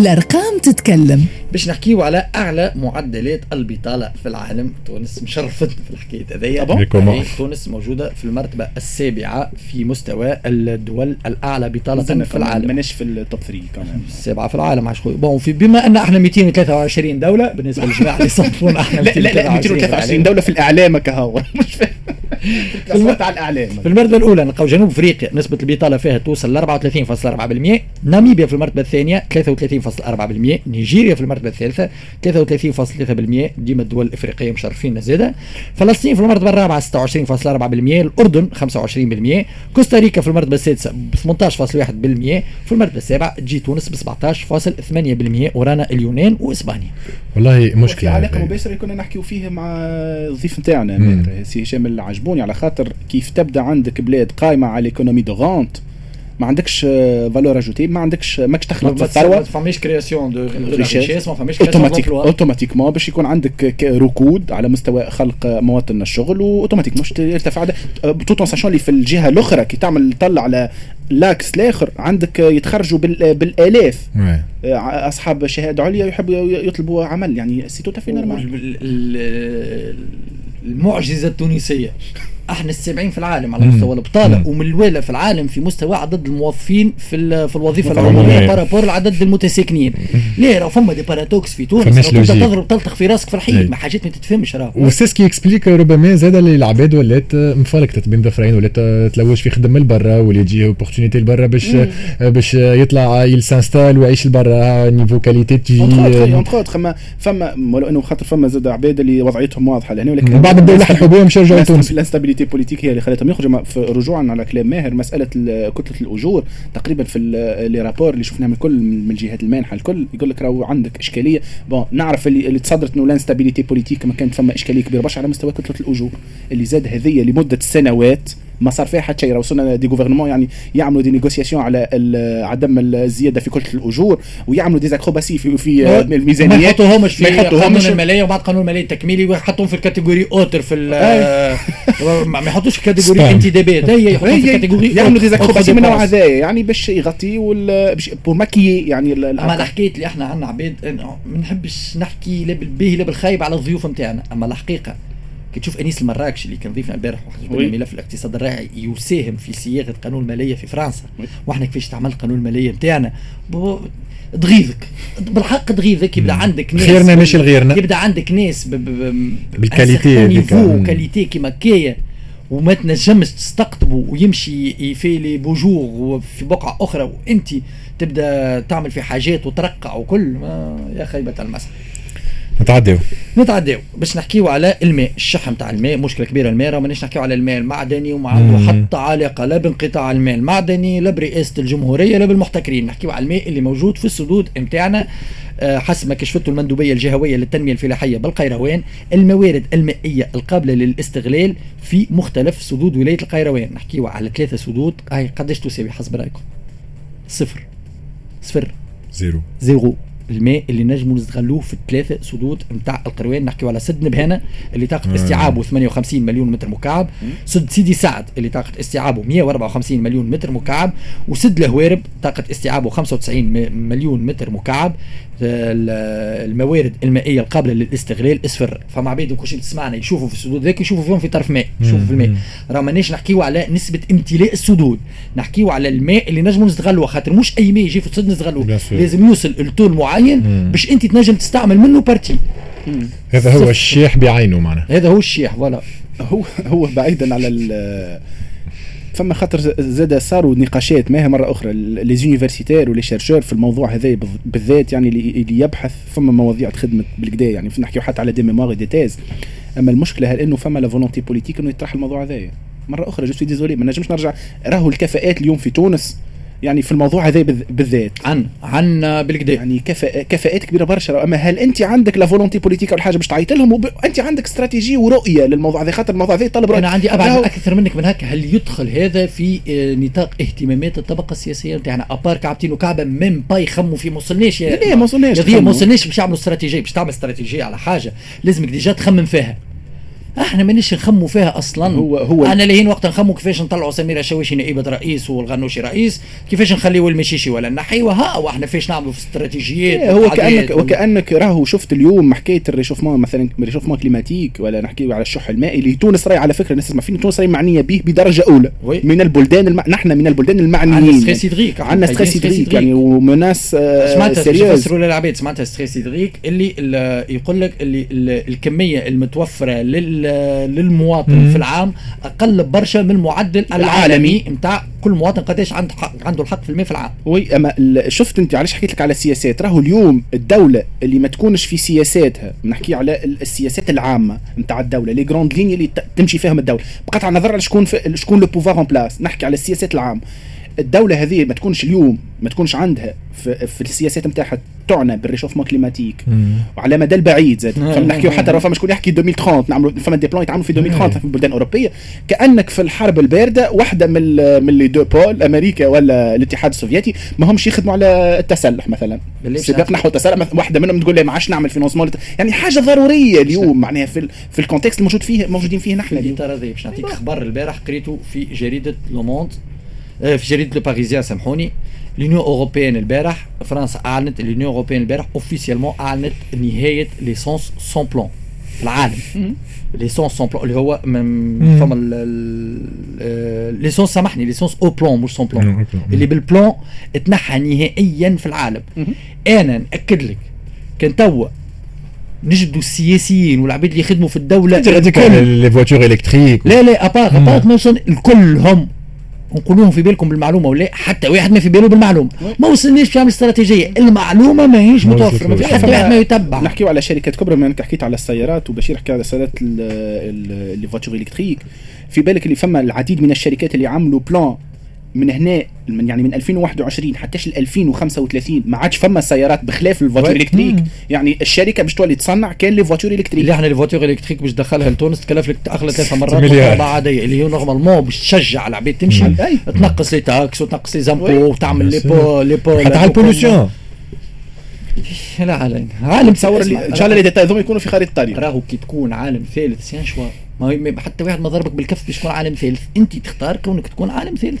الأرقام تتكلم. باش نحكيو على أعلى معدلات البطالة في العالم. تونس مشرفتنا في الحكاية هذيا؟ يعني تونس موجودة في المرتبة السابعة في مستوى الدول الأعلى بطالة في العالم. ماناش في ال top 3 كمان السابعة في العالم عاش خويا. bon في بما أن إحنا 223 دولة بالنسبة للجماعة اللي يصنفونا إحنا لا لا لا 223 دولة في الإعلام كهو. مش فاهم. الكلاسات على الإعلام. في المرتبه الأولى نلقاو جنوب أفريقيا نسبة البطالة فيها توصل ل 34.4% ناميبيا في المرتبة الثانية 33.4% نيجيريا في المرتبة الثالثة 33.3% ديما الدول الأفريقية مشرفين زاده فلسطين في المرتبة الرابعة 26.4% الأردن 25% كوستاريكا في المرتبة السادسة ب 18.1% في المرتبة السابعة تجي تونس ب 17.8% ورانا اليونان وإسبانيا. والله مشكلة علاقة. مباشرة كنا نحكيو فيه مع الضيف نتاعنا سي هشام اللي عجبوني على خاطر كيف تبدأ عندك بلاد قايمة على ال économie de rente ما عندكش valeur ajoutée ما عندكش ماكش تخلق في ما الثروه فماش création de richesse. ما فماش création automatique automatiquement باش يكون عندك ركود على مستوى خلق مواطن الشغل واوتوماتيك مش يرتفع tout en sachant اللي في الجهة الأخرى كي تعمل طلع على l'axe الآخر عندك يتخرجوا بال- بالآلاف. Ouais. أصحاب شهادة عليا يحبوا يطلبوا عمل يعني c'est tout à fait normal ال- ال- المعجزة التونسية. إحنا السابعين في العالم على. مستوى البطاله. ومن الاولى في العالم في مستوى عدد الموظفين في في الوظيفة العمومية. par rapport لعدد المتساكنين ليه راه فما des paradoxes في تونس logique. تضرب تلطخ في راسك في. الحيط ما حاجات ما تتفهمش راه و c'est ce qui explique ربما زاد اللي العباد ولات مفركتت بين ظفرين ولات تلوج في خدم من برا ولا تجي opportunité لبرا باش باش يطلع il s'installe ويعيش لبرا niveau qualité تجي فما فما ولو إنه خاطر فما زاد عباد اللي وضعيتهم واضحة لهنا ولكن بعد بداو يلحقوا بهم باش يرجعوا لتونس ال instabilité politique هي اللي خلتهم يخرجوا رجوعا على كلام ماهر مسألة ال- كتلة الأجور. تقريبا في les rapports اللي شفناهم الكل من الجهات المانحة الكل يقول لك راهو عندك إشكالية. bon نعرف اللي, اللي تصدرت إنه ال instabilité politique ما كانت فما إشكالية كبيرة برشا على مستوى كتلة الأجور. اللي زاد هذه لمدة سنوات ما صار فيها حتى شيء. وصلنا des gouvernements يعني يعملوا des négociations على ال- عدم الزيادة في كتله الأجور ويعملوا des acrobaties في, في ما الميزانيات. يحطوهمش في ما يحطوهمش. قانون الماليه وبعد قانون الماليه التكميلي ويحطوهم في ال catégorie autre في ال- ما يحطوش في catégorie Spam. انتدابات هي يحطوهم في catégorie يعملوا des acrobaties من النوع. هذايا يعني باش يغطي وال باش pour maquiller يعني ال- أما الحكاية اللي إحنا عندنا عباد ما نحبش نحكي لا بالباهي لا بالخايب على الضيوف نتاعنا. أما الحقيقة كي تشوف انيس المراكش اللي كان ضيفنا البارح وحجبنا oui. ملف الاقتصاد الريعي يساهم في صياغة قانون المالية في فرنسا. وإحنا كيفاش تعمل قانون المالية نتاعنا تغيظك بالحق تغيظك يبدأ عندك ناس خيرنا ماشي لغيرنا. يبدأ عندك ناس بال qualité مم. و qualité كيما كايا. وما تنجمش تستقطبه ويمشي يفيلي بوجور وفي بقعة أخرى. وانت تبدأ تعمل في حاجات وترقع وكل. ما يا خيبة المسح نتعداو. نتعداو. باش نحكيو على الماء الشح نتاع الماء مشكلة كبيرة الماء راه ماناش نحكيو على الماء المعدني وما عنده. حتى علاقة لا بانقطاع الماء المعدني لا برئاسة الجمهورية لا بالمحتكرين. نحكيو على الماء اللي موجود في السدود نتاعنا آه، حسب ما كشفته المندوبية الجهوية للتنمية الفلاحية بالقيروان. الموارد المائية القابلة للاستغلال في مختلف سدود ولاية القيروان. نحكيو على ثلاثة سدود. هاي قداش تساوي؟ حسب رأيكم. صفر. صفر. zéro. zéro. الماء اللي نجموا نستغلوه في الثلاثة سدود نتاع القروان نحكيو على سد نبهانه اللي طاقة مم. استيعابه 58 مليون متر مكعب سد سيدي سعد اللي طاقة استيعابه 154 مليون متر مكعب وسد الهوارب طاقة استيعابه 95 م- مليون متر مكعب ال- الموارد المائية القابلة للاستغلال إصفر فما عباد كل شيء تسمعنا يشوفوا في السدود ذاك يشوفوا فيهم في طرف ماء يشوفوا في الماء. راه ماناش نحكيو على نسبة امتلاء السدود نحكيو على الماء اللي نجموا نستغلوه خاطر مش أي ماء يجي في السد نستغلوه. لازم يوصل لطول معين مم. باش انت تنجم تستعمل منه partie. هذا هو الشيح بعينه معنا هذا هو الشيح voilà. هو هو بعيدا على ال فما خاطر زاد صاروا نقاشات ماهر مرة أخرى les universitaires و les chercheurs في الموضوع هذا بال- بالذات يعني اللي اللي يبحث فما مواضيع خدمه بالكدا يعني نحكيو حتى على des mémoires des thèses أما المشكلة هل إنه فما la volonté politique إنه يطرح الموضوع هذايا. مرة أخرى je suis désolé ما نجمش نرجع. راهو الكفاءات اليوم في تونس يعني في الموضوع هذا بالذ- بالذات. عن عن بالكدا يعني كفاء كفاءات كبيرة برشا. أما هل أنت عندك la volonté politique ولا حاجة باش تعيط لهم وب... أنت عندك استراتيجيه ورؤية للموضوع هذا خاطر الموضوع هذا يطلب رؤية. أنا عندي أبعد راهو- أكثر منك من هكا. هل يدخل هذا في آه، نطاق اهتمامات الطبقة السياسية؟ نتاعنا أبار كعبتين وكعبة ميم با يخموا في ما وصلناش يا لا، ما وصلناش. ما. وصلناش باش يعملوا استراتيجيه باش تعمل استراتيجيه على حاجة لازمك ديجا تخمم فيها. إحنا مانيش نخموا فيها أصلا. هو- هو- إحنا لهين وقت نخموا كيفاش نطلعوا سميره شاويشي نائبه رئيس والغنوشي رئيس كيفاش نخليوا المشيشي ولا النحيوه ها وإحنا فيش نعملوا في استراتيجيات إيه، هو كانك وكانك راهو شفت اليوم حكاية الريشوفمون مثلا الريشوفمون كليماتيك ولا نحكي على الشح المائي اللي تونس راهي على فكرة الناس تسمع فينا تونس راهي معنية به بدرجة أولى. وي. من البلدان الم... نحن من البلدان عندنا المعنيين ستريس هيدريك عندنا ستريس هيدريك يعني ومناس آه سمعتها سيريوز للعباد سمعتها stress hydrique اللي ال- يقول لك اللي ال- الكمية المتوفرة لل- للمواطن مم. في العام أقل برشا من المعدل العالمي. نتاع كل مواطن قداش عنده حق عنده الحق في المية في العام. oui أما شفت أنت علاش حكيت لك على السياسات؟ راهو اليوم الدولة اللي ما تكونش في سياساتها نحكي على ال- السياسات العامة نتاع الدولة les grandes lignes اللي تمشي فيهم الدولة. بقطع النظر على شكون شكون le pouvoir en place نحكي على السياسات العامة. الدولة هذه ما تكونش اليوم ما تكونش عندها في, في السياسات نتاعها تعنى بال réchauffement climatique. وعلى مدى البعيد زاد. فما نحكيو حتى راه فما شكون يحكي 2030 نعملوا فما des plans يتعملوا في 2030 في البلدان الأوروبية. كأنك في الحرب الباردة واحدة من من les deux pôles أمريكا ولا الاتحاد السوفيتي ما همش يخدموا على التسلح مثلا. سباق نحو التسلح واحدة منهم تقول لي ما عادش نعمل financement يعني حاجة ضرورية اليوم معناها في ال- في ال contexte الموجود فيه موجودين فيه نحن اللي اليوم. باش نعطيك خبر. البارح قريته في جريدة Le Monde آه، في جريدة Le Parisien سامحوني. l'Union européenne البارح فرنسا أعلنت l'Union européenne البارح officiellement أعلنت نهاية l'essence sans plomb في العالم. l'essence sans plomb اللي هو فما آه، l'essence سامحني l'essence au plomb مش sans plomb. اللي بال plomb اتنحى نهائيا في العالم. أنا نأكد لك كان توا نجدوا السياسيين والعباد اللي يخدموا في الدولة الكل. les voitures électriques لا لا à part à part ما وصل لهم في بالكم بالمعلومة ولا حتى واحد ما في باله بالمعلومة. ما وصلنيش في عامل استراتيجية. المعلومة ما هيش ما متوفرة ما في. حتى واحد ما يتبع. نحكيو على شركات كبرى بما انك حكيت على السيارات وبشير حكى على سيارات les voitures électriques. في بالك اللي فما العديد من الشركات اللي عملوا plan من هنا من يعني من 2021 حتى ل 2035 ما عادش فما سيارات بخلاف ال voitures. électriques مم. يعني الشركة باش تولي تصنع كان les voitures اللي électriques إحنا électrique باش تدخلها لتونس تكلف لك أغلى ثلاث مرات مليار. عادية اللي هي normalement باش تشجع العباد تمشي. أي. تنقص les taxes وتنقص les. impôts وتعمل لي. بو لي بو حتى على ال pollution لا عالم عالم تصور إن شاء الله les détails يكونوا في خارطه الطريق راهو كي تكون عالم ثالث c'est un choix ما- حتى واحد ما ضربك بالكف باش تكون عالم ثالث أنت تختار كونك تكون عالم ثالث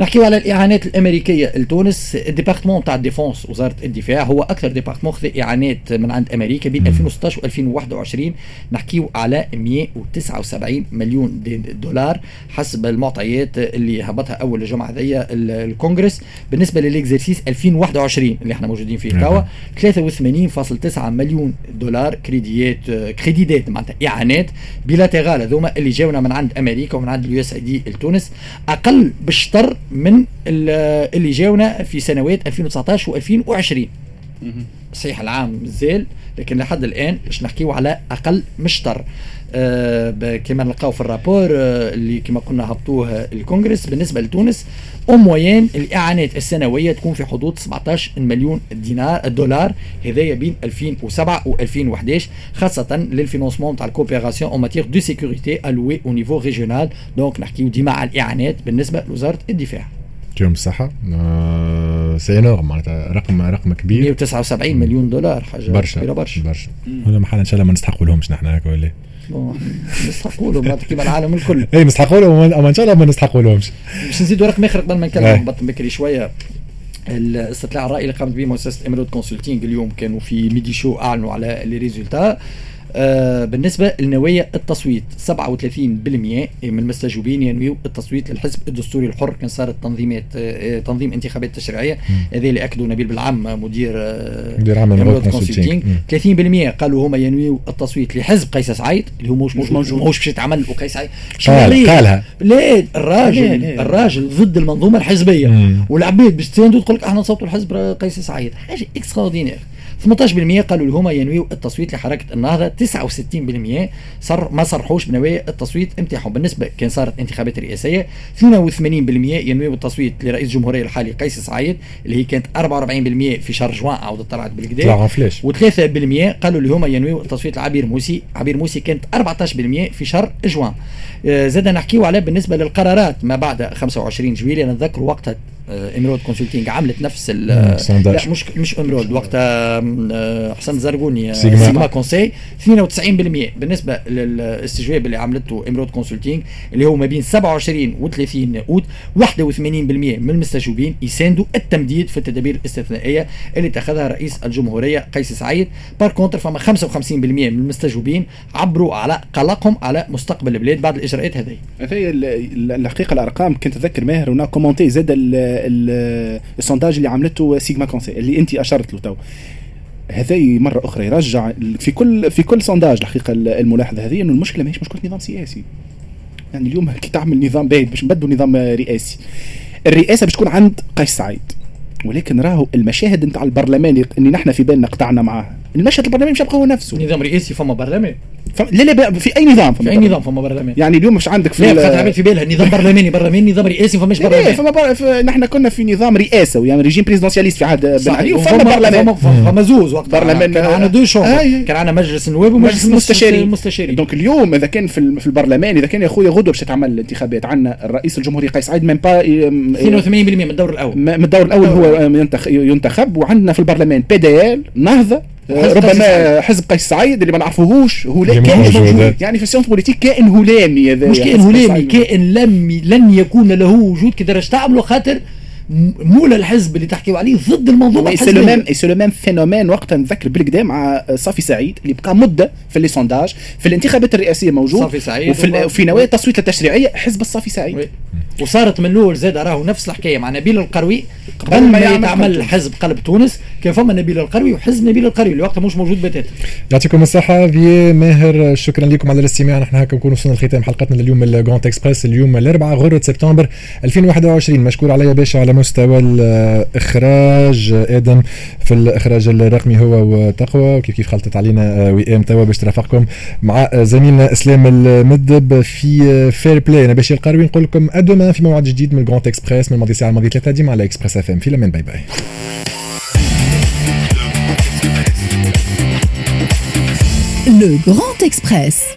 نحكيو على الإعانات الأمريكية. لتونس ال département تاع ال défense وزارة الدفاع هو أكثر département خذ إعانات من عند أمريكا بين 2016 و 2021 نحكيو على 179 مليون دولار حسب المعطيات اللي هبطها أول الجمعه هذيا ال- الكونغرس. بالنسبة لل exercice 2021 اللي إحنا موجودين فيه توا 83.9 مليون دولار crédits crédits معناتها إعانات bilatérales هذوما اللي جاونا من عند أمريكا ومن عند ال USAID لتونس أقل بشطر من ال- اللي جاونا في سنوات 2019 و2020 صحيح العام زال لكن لحد الآن باش نحكيو على أقل م الشطر. آه كما نلقاو في ال rapport آه اللي كما قلنا هبطوه الكونغرس. بالنسبة لتونس moyenne الإعانات السنوية تكون في حدود 17 مليون دينار دولار هذايا بين 2007 و2011 خاصة لل financement تاع ال coopération en matière de sécurité الوي au niveau régional donc نحكيو ديما على الإعانات بالنسبة لوزارة الدفاع. يعطيهم الصحة. c'est énorme معناتها رقم رقم كبير. 179 مليون دولار حاجة برشا كبيرة برشا. برشا. هنا محل إن شاء الله ما نستحقوا لهمش نحن هكا ولا؟ نستحقوا لهم كيما العالم الكل. اي نستحقوا لهم اما إن شاء الله ما نستحقوا لهمش باش نزيدوا رقم آخر قبل ما أي. نتكلم بطن بكري شوية. الاستطلاع الرأي اللي قامت به مؤسسة Emrhod Consulting اليوم كانوا في ميدي شو أعلنوا على les résultats. آه بالنسبة لنوايا التصويت 37% من المستجوبين ينويوا التصويت للحزب الدستوري الحر كان صارت تنظيمات آه آه، تنظيم انتخابات تشريعية هذا اللي أكدوا نبيل بالعم مدير آه مدير عام. Consulting 30% قالوا هما ينويوا التصويت لحزب قيس سعيد اللي هو مش مش موجود مش باش يتعمل وقيس سعيد قال-؟ قالها. لا الراجل. الراجل ضد المنظومة الحزبية مم. والعباد باش تساندوا تقول لك أحنا نصوتوا الحزب قيس سعيد حاجة extraordinaire 18% قالوا اللي هما ينويوا التصويت لحركة النهضة. 69% صر ما صرحوش بنوايا التصويت نتاعهم بالنسبة كان صارت انتخابات رئاسية 82% ينويوا التصويت لرئيس الجمهوريه الحالي قيس سعيد اللي هي كانت 44% في شهر جوان عاود طلعت بالكدا فلاش و3% قالوا اللي هما ينويوا التصويت لعبير موسي. عبير موسي كانت 14% في شهر جوان. آه، زاد نحكيو على بالنسبة للقرارات ما بعد 25 جويلية. نتذكر وقتها Emrhod Consulting عملت نفس. لا مش مش Emrhod وقتها آه، حسن زرقوني آه، Sigma. Sigma Conseil 92% بالنسبة للاستجواب اللي عملته Emrhod Consulting اللي هو ما بين 27 و 30 أوت 81% من المستجوبين يساندوا التمديد في التدابير الاستثنائية اللي اتخذها رئيس الجمهورية قيس سعيد. par contre فما 55% من المستجوبين عبروا على قلقهم على مستقبل البلاد بعد الإجراءات هذه. هذه ال- ال- الحقيقة الأرقام. كنت اتذكر ماهر هنا commenté زاد ال sondage اللي عملته Sigma Conseil اللي انت أشرت له تو هذا مرة أخرى يرجع في كل في كل sondage الحقيقة الملاحظة هذه إنه المشكلة ماهيش مشكلة نظام سياسي. يعني اليوم كي تعمل نظام باهي باش نبدلوا نظام رئاسي. الرئاسة باش تكون عند قيس سعيد. ولكن راهو المشاهد نتاع البرلمان اللي نحن في بالنا قطعنا معاه المشهد البرلماني مش يبقى هو نفسه نظام رئاسي فما برلمان. لا لا في أي نظام في أي نظام فما برلمان يعني اليوم مش عندك في لا ال- خاطر عملت في بالها نظام برلماني برلماني نظام رئاسي فماش برلمان فما بر... نحن كنا في نظام رئاسه يعني régime présidentialiste في عهد بن. علي وفما- برلمان فما زوز وقت برلمان- كان عندنا deux chambres آه، كان عندنا مجلس النواب ومجلس مجلس المستشارين المستشارين donc اليوم إذا كان في, ال- في البرلمان إذا كان يا خويا غدوة باش تتعمل الانتخابات عندنا الرئيس الجمهوري قيس سعيد من با 82% من الدور الأول. من الدور الأول هو ينتخ... ينتخب وعندنا في البرلمان PDL نهضة ربما. حزب قيس سعيد اللي ما نعرفوش هو كائن موجود. يعني في ال sciences politiques كائن هلامي هذا مش كائن هلامي. كائن لم لن يكون له وجود كدرجة تعملوا خاطر مولى الحزب اللي تحكيوا عليه ضد المنظومة اي c'est le même الحزبيه c'est le même phénomène وقتها نذكر بالكدا مع صافي سعيد اللي بقى مدة في les sondages في الانتخابات الرئاسية موجود صافي سعيد وفي, وفي نوايا التصويت التشريعية حزب الصافي سعيد oui. وصارت من الأول زاد راهو نفس الحكاية مع نبيل القروي. قبل ما يتعمل حزب. قلب تونس كان فما نبيل القروي وحزب نبيل القروي اللي وقتها مش موجود بتاتا. يعطيكم الصحة في ماهر شكرا لكم على الاستماع. نحن هكا نكون وصلنا لختام حلقتنا لليوم من اكسبريس اليوم الأربعاء غرة سبتمبر 2021 مشكور عليا باشا على مستوى الإخراج. آدم في الإخراج الرقمي هو وتقوى. وكيف كيف خلطت علينا وئام توا باش ترافقكم مع زميلنا إسلام المدب في فير بلاي أنا باشا القروي نقول لكم ادوما في موعد جديد من الجراند اكسبريس من الماضي ساعة الماضي ثلاثة ديما على اكسبريس اف ام في لمن باي باي Le Grand Express.